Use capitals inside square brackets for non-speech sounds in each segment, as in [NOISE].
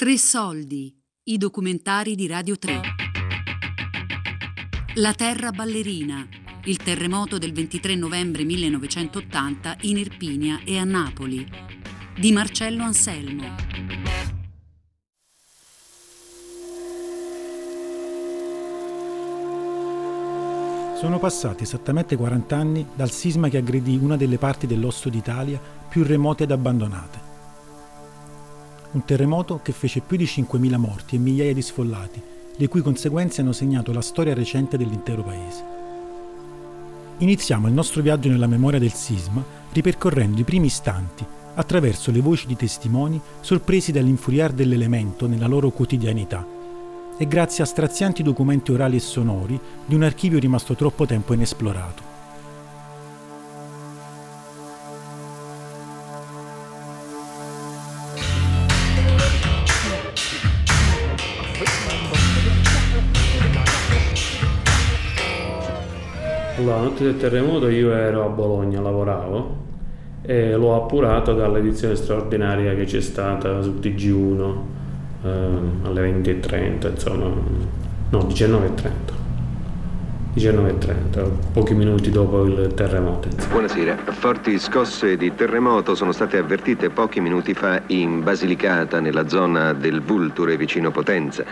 Tre soldi, i documentari di Radio 3. La terra ballerina, il terremoto del 23 novembre 1980 in Irpinia e a Napoli, di Marcello Anselmo. Sono passati esattamente 40 anni dal sisma che aggredì una delle parti dell'osso d'Italia più remote ed abbandonate un terremoto che fece più di 5.000 morti e migliaia di sfollati, le cui conseguenze hanno segnato la storia recente dell'intero paese. Iniziamo il nostro viaggio nella memoria del sisma ripercorrendo i primi istanti attraverso le voci di testimoni sorpresi dall'infuriar dell'elemento nella loro quotidianità e grazie a strazianti documenti orali e sonori di un archivio rimasto troppo tempo inesplorato. La notte del terremoto io ero a Bologna, lavoravo e l'ho appurato dall'edizione straordinaria che c'è stata su TG1 eh, alle 20.30, insomma, no, 19.30. 19.30, pochi minuti dopo il terremoto. Buonasera, forti scosse di terremoto sono state avvertite pochi minuti fa in Basilicata, nella zona del Vulture vicino Potenza.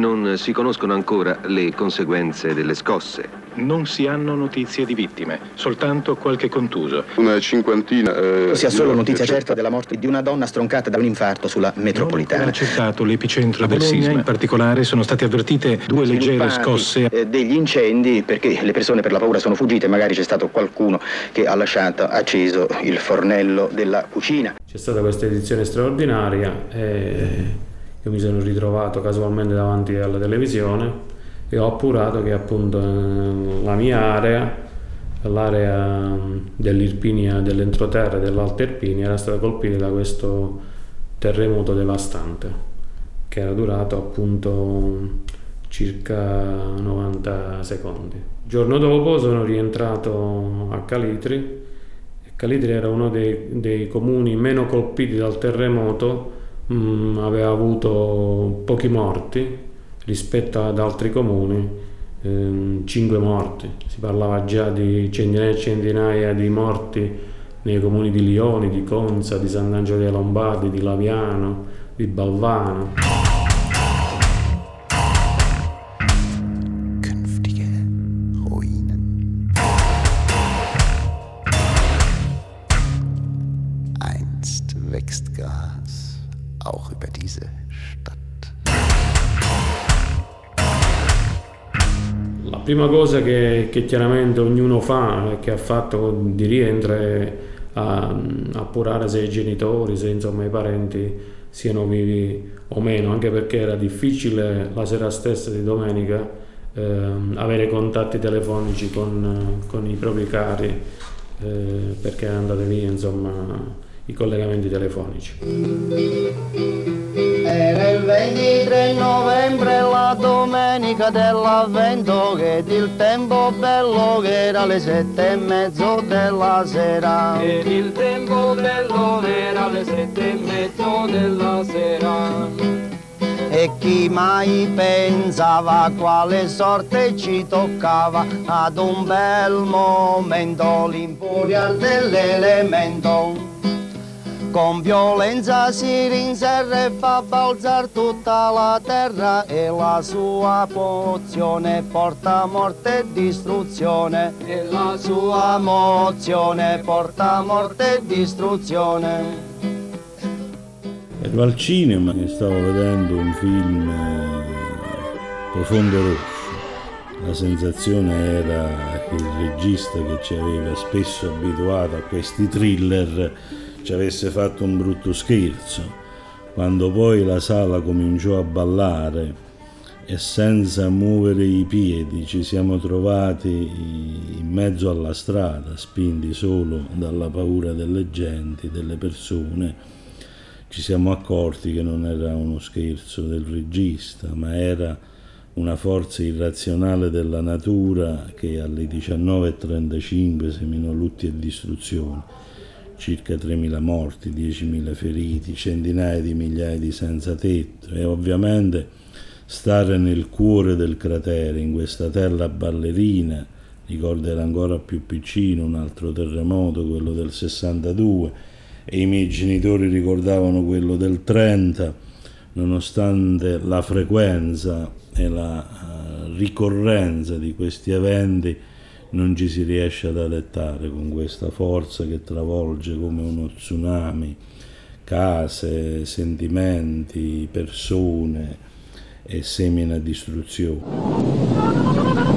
Non si conoscono ancora le conseguenze delle scosse. Non si hanno notizie di vittime, soltanto qualche contuso. Una cinquantina. Eh, si ha solo notizia certa della morte di una donna stroncata da un infarto sulla metropolitana. Non è accertato l'epicentro del sisma. In particolare sono state avvertite due leggere scosse. Eh, degli incendi perché le persone per la paura sono fuggite, magari c'è stato qualcuno che ha lasciato acceso il fornello della cucina. C'è stata questa edizione straordinaria e io mi sono ritrovato casualmente davanti alla televisione e ho appurato che appunto eh, la mia area, l'area mm, dell'Irpinia, dell'entroterra e dell'Alta Irpinia era stata colpita da questo terremoto devastante che era durato appunto circa 90 secondi. Il giorno dopo sono rientrato a Calitri Calitri era uno dei, dei comuni meno colpiti dal terremoto, mh, mm, aveva avuto pochi morti rispetto ad altri comuni, ehm, 5 morti. Si parlava già di centinaia e centinaia di morti nei comuni di Lioni, di Conza, di Sant'Angelo dei Lombardi, di Laviano, di Balvano. Prima cosa che, che, chiaramente ognuno fa e che ha fatto di rientro è a, appurare se i genitori, se insomma i parenti siano vivi o meno, anche perché era difficile la sera stessa di domenica eh, avere contatti telefonici con, con i propri cari eh, perché andate via insomma i collegamenti telefonici. Era il 23 novembre, la domenica dell'avvento, che il tempo bello che era le sette e mezzo della sera. Ed il tempo bello era le sette e mezzo della sera. E chi mai pensava quale sorte ci toccava ad un bel momento l'infuria dell'elemento con violenza si rinserra e fa balzare tutta la terra e la sua mozione porta morte e distruzione. E la sua mozione porta morte e distruzione. Ero al cinema e stavo vedendo un film eh, Profondo Rosso. La sensazione era che il regista che ci aveva spesso abituato a questi thriller ci avesse fatto un brutto scherzo. Quando poi la sala cominciò a ballare e senza muovere i piedi ci siamo trovati in mezzo alla strada, spinti solo dalla paura delle genti, delle persone, ci siamo accorti che non era uno scherzo del regista, ma era una forza irrazionale della natura che alle 19.35 seminò lutti e distruzioni circa 3.000 morti, 10.000 feriti, centinaia di migliaia di senza tetto. E ovviamente stare nel cuore del cratere, in questa terra ballerina, ricordo era ancora più piccino, un altro terremoto, quello del 62, e i miei genitori ricordavano quello del 30, nonostante la frequenza e la uh, ricorrenza di questi eventi, non ci si riesce ad adattare con questa forza che travolge come uno tsunami case, sentimenti, persone e semina distruzione.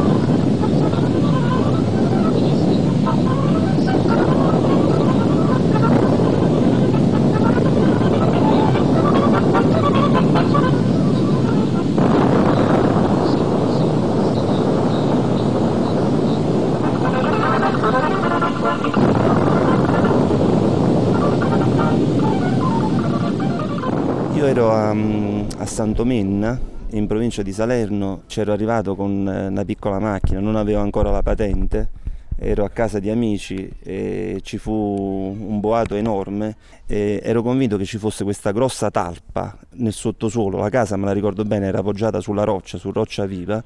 Santomenna in provincia di Salerno c'ero arrivato con eh, una piccola macchina, non avevo ancora la patente, ero a casa di amici e ci fu un boato enorme e ero convinto che ci fosse questa grossa talpa nel sottosuolo, la casa me la ricordo bene era appoggiata sulla roccia, su roccia viva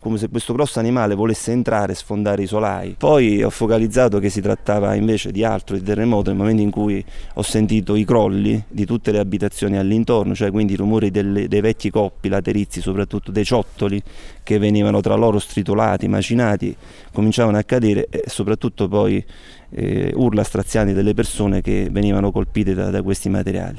come se questo grosso animale volesse entrare e sfondare i solai. Poi ho focalizzato che si trattava invece di altro, di terremoto, nel momento in cui ho sentito i crolli di tutte le abitazioni all'intorno, cioè quindi i rumori delle, dei vecchi coppi laterizi, soprattutto dei ciottoli che venivano tra loro stritolati, macinati, cominciavano a cadere e soprattutto poi eh, urla strazianti delle persone che venivano colpite da, da questi materiali.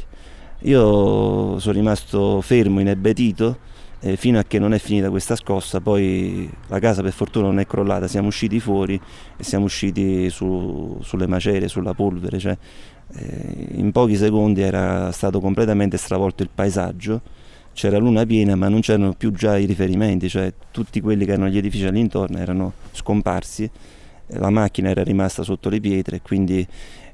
Io sono rimasto fermo, inebetito, eh, fino a che non è finita questa scossa, poi la casa per fortuna non è crollata, siamo usciti fuori e siamo usciti su, sulle macerie, sulla polvere, cioè, eh, in pochi secondi era stato completamente stravolto il paesaggio, c'era luna piena ma non c'erano più già i riferimenti, cioè tutti quelli che erano gli edifici all'intorno erano scomparsi, la macchina era rimasta sotto le pietre quindi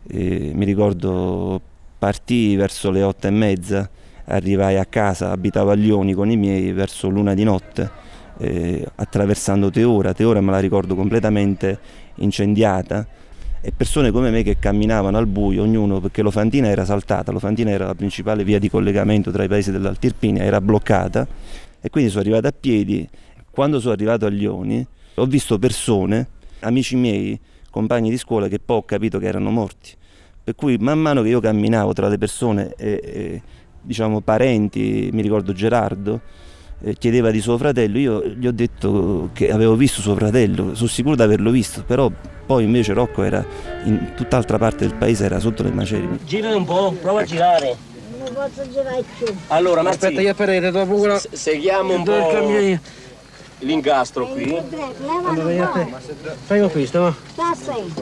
eh, mi ricordo partì verso le otto e mezza arrivai a casa, abitavo a Lioni con i miei verso l'una di notte, eh, attraversando Teora, Teora me la ricordo completamente incendiata e persone come me che camminavano al buio, ognuno perché l'Ofantina era saltata, l'Ofantina era la principale via di collegamento tra i paesi dell'Altirpinia, era bloccata e quindi sono arrivato a piedi. Quando sono arrivato a Lioni ho visto persone, amici miei, compagni di scuola che poi ho capito che erano morti. Per cui man mano che io camminavo tra le persone e, e diciamo, parenti, mi ricordo Gerardo, eh, chiedeva di suo fratello, io gli ho detto che avevo visto suo fratello, sono sicuro di averlo visto, però poi invece Rocco era in tutt'altra parte del paese, era sotto le macerie. Girati un po', prova a girare. Non posso girare più. Allora, ma aspetta, io parere dopo quella... S- seguiamo un po' l'incastro qui. Allora, fai questo, va?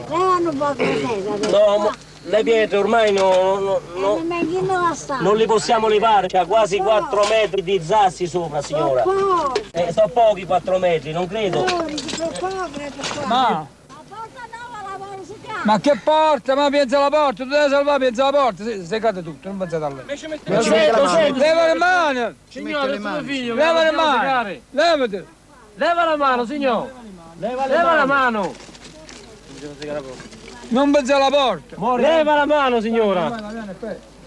Levano un po' di seta. No, ma... Le pietre ormai no, no, no, non li possiamo levare, c'ha quasi 4 metri di zassi sopra, signora. Eh, sono pochi 4 metri, non credo. Ma... Ma che porta? Ma pensa alla porta, tu devi salvare, pensa alla porta, se, se cade tutto, non pensate a lei. Leva le mani! Signore, tuo figlio, leva le mani! Levate! Leva la mano, signore! Leva, leva la mano! Non pensa alla porta! Leva la mano, signora!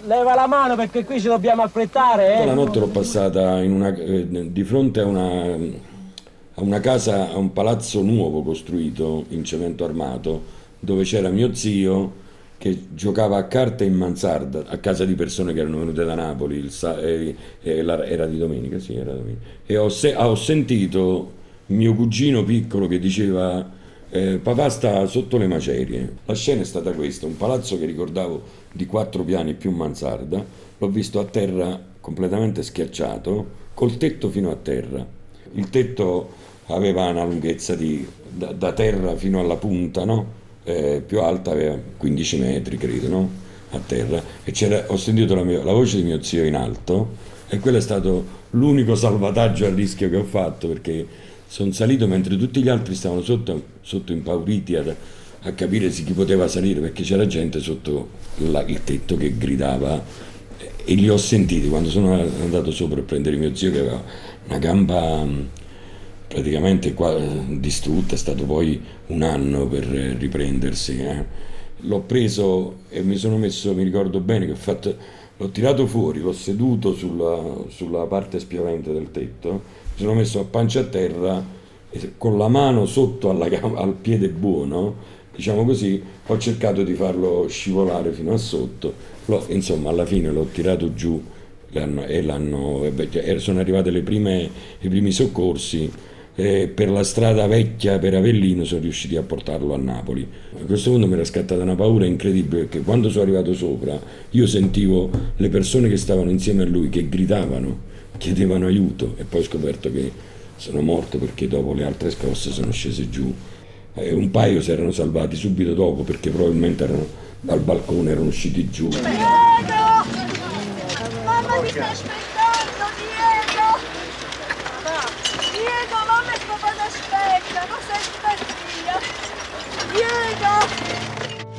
Leva la mano perché qui ci dobbiamo affrettare, eh! La notte l'ho passata una, eh, di fronte a una, a una casa, a un palazzo nuovo costruito in cemento armato, dove c'era mio zio che giocava a carte in mansarda a casa di persone che erano venute da Napoli, il, eh, eh, era di domenica, sì, era domenica. E ho, se, ho sentito mio cugino piccolo che diceva eh, papà sta sotto le macerie. La scena è stata questa, un palazzo che ricordavo di quattro piani più mansarda, l'ho visto a terra completamente schiacciato, col tetto fino a terra. Il tetto aveva una lunghezza di, da, da terra fino alla punta, no? eh, più alta, aveva 15 metri credo, no? a terra. E ho sentito la, mia, la voce di mio zio in alto e quello è stato l'unico salvataggio a rischio che ho fatto perché sono salito mentre tutti gli altri stavano sotto, sotto impauriti a, a capire chi poteva salire perché c'era gente sotto la, il tetto che gridava e li ho sentiti quando sono andato sopra a prendere mio zio che aveva una gamba praticamente qua, distrutta, è stato poi un anno per riprendersi. Eh. l'ho preso e mi sono messo, mi ricordo bene che ho fatto, l'ho tirato fuori, l'ho seduto sulla, sulla parte spiovente del tetto, mi sono messo a pancia a terra e con la mano sotto alla, al piede buono, diciamo così, ho cercato di farlo scivolare fino a sotto, l'ho, insomma alla fine l'ho tirato giù e l'hanno, beh, sono arrivati i primi soccorsi eh, per la strada vecchia per Avellino sono riusciti a portarlo a Napoli. A questo punto mi era scattata una paura incredibile perché quando sono arrivato sopra io sentivo le persone che stavano insieme a lui che gridavano, chiedevano aiuto e poi ho scoperto che sono morto perché dopo le altre scosse sono scese giù. Eh, un paio si erano salvati subito dopo perché probabilmente erano, dal balcone erano usciti giù. Diego! Mamma mi sta aspettando, Diego! Diego, mamma e papà ti aspettano, sei via! Diego!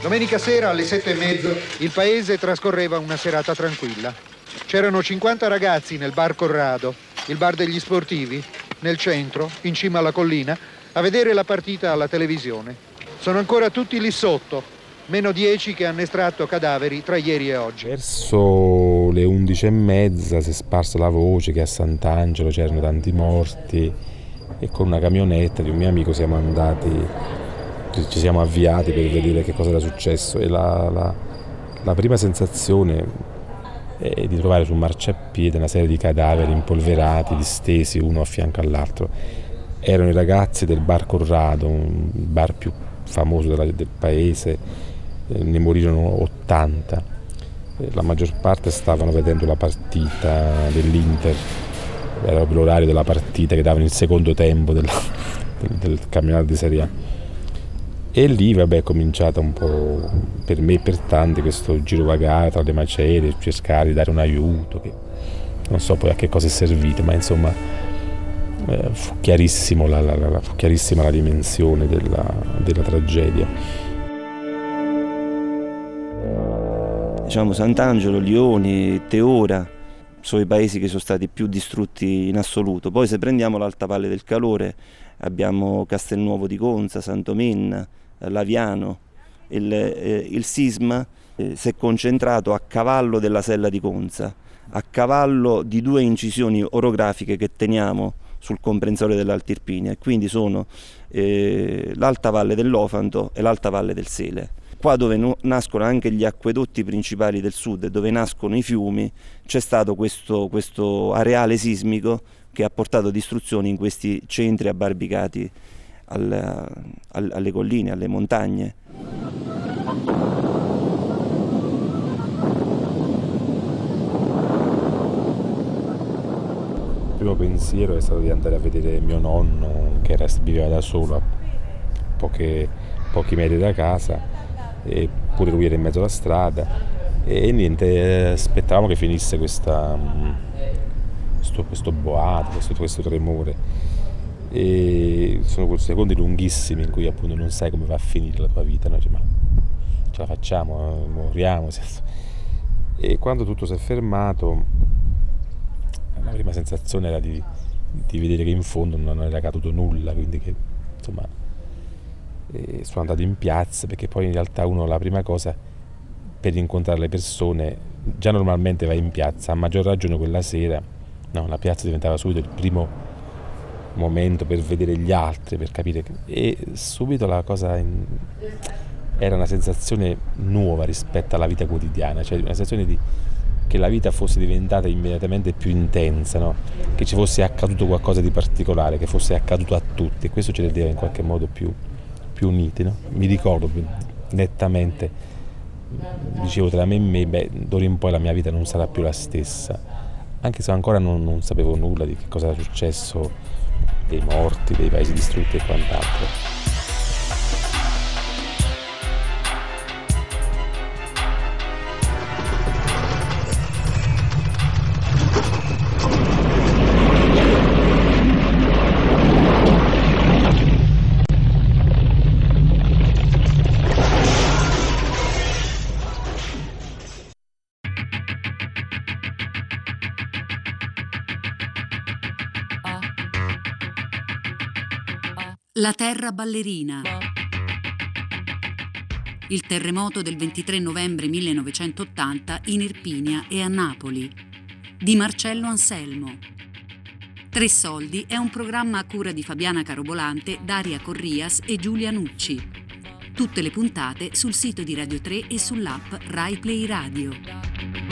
Domenica sera alle sette e mezzo il paese trascorreva una serata tranquilla. C'erano 50 ragazzi nel bar Corrado, il bar degli sportivi, nel centro, in cima alla collina, a vedere la partita alla televisione. Sono ancora tutti lì sotto, meno 10 che hanno estratto cadaveri tra ieri e oggi. Verso le 11 e mezza si è sparsa la voce che a Sant'Angelo c'erano tanti morti e con una camionetta di un mio amico siamo andati, ci siamo avviati per vedere che cosa era successo e la, la, la prima sensazione è di trovare sul marciapiede una serie di cadaveri impolverati, distesi uno a fianco all'altro. Erano i ragazzi del bar Corrado, un bar più famoso della, del paese, eh, ne morirono 80. Eh, la maggior parte stavano vedendo la partita dell'Inter, era l'orario della partita che davano il secondo tempo della, del, del campionato di Serie A. E lì vabbè, è cominciato un po' per me e per tanti questo girovagare tra le macerie, cercare di dare un aiuto, che non so poi a che cosa è servito, ma insomma eh, fu, la, la, la, fu, chiarissima la, dimensione della, della tragedia. Diciamo Sant'Angelo, Lioni, Teora sono i paesi che sono stati più distrutti in assoluto. Poi se prendiamo l'Alta Valle del Calore abbiamo Castelnuovo di Conza, Santomenna, Laviano. Il, eh, il sisma eh, si è concentrato a cavallo della sella di Conza, a cavallo di due incisioni orografiche che teniamo sul comprensorio dell'Alta Irpinia e quindi sono eh, l'Alta Valle dell'Ofanto e l'Alta Valle del Sele. Qua dove no, nascono anche gli acquedotti principali del sud, dove nascono i fiumi, c'è stato questo, questo areale sismico che ha portato distruzioni in questi centri abbarbicati al, al, alle colline, alle montagne. Il primo pensiero è stato di andare a vedere mio nonno che era, viveva da solo a poche, pochi metri da casa, eppure lui era in mezzo alla strada e niente, aspettavamo che finisse questa, questo, questo boato, questo, questo tremore e sono quei secondi lunghissimi in cui appunto non sai come va a finire la tua vita, no? Dici, ma ce la facciamo, moriamo. [LAUGHS] E quando tutto si è fermato, la prima sensazione era di, di vedere che in fondo non era caduto nulla, quindi che insomma sono andato in piazza perché poi in realtà uno la prima cosa per incontrare le persone già normalmente vai in piazza, a maggior ragione quella sera, no, la piazza diventava subito il primo momento per vedere gli altri, per capire. E subito la cosa in... era una sensazione nuova rispetto alla vita quotidiana, cioè una sensazione di che la vita fosse diventata immediatamente più intensa, no? che ci fosse accaduto qualcosa di particolare, che fosse accaduto a tutti e questo ci rendeva in qualche modo più, più uniti. No? Mi ricordo nettamente, dicevo tra me e me, beh, d'ora in poi la mia vita non sarà più la stessa, anche se ancora non, non sapevo nulla di che cosa era successo dei morti, dei paesi distrutti e quant'altro. La terra ballerina. il terremoto del 23 novembre 1980 in Irpinia e a Napoli, di Marcello Anselmo. Tre soldi è un programma a cura di Fabiana Carobolante, Daria Corrias e Giulia Nucci. Tutte le puntate sul sito di Radio 3 e sull'app Rai Play Radio.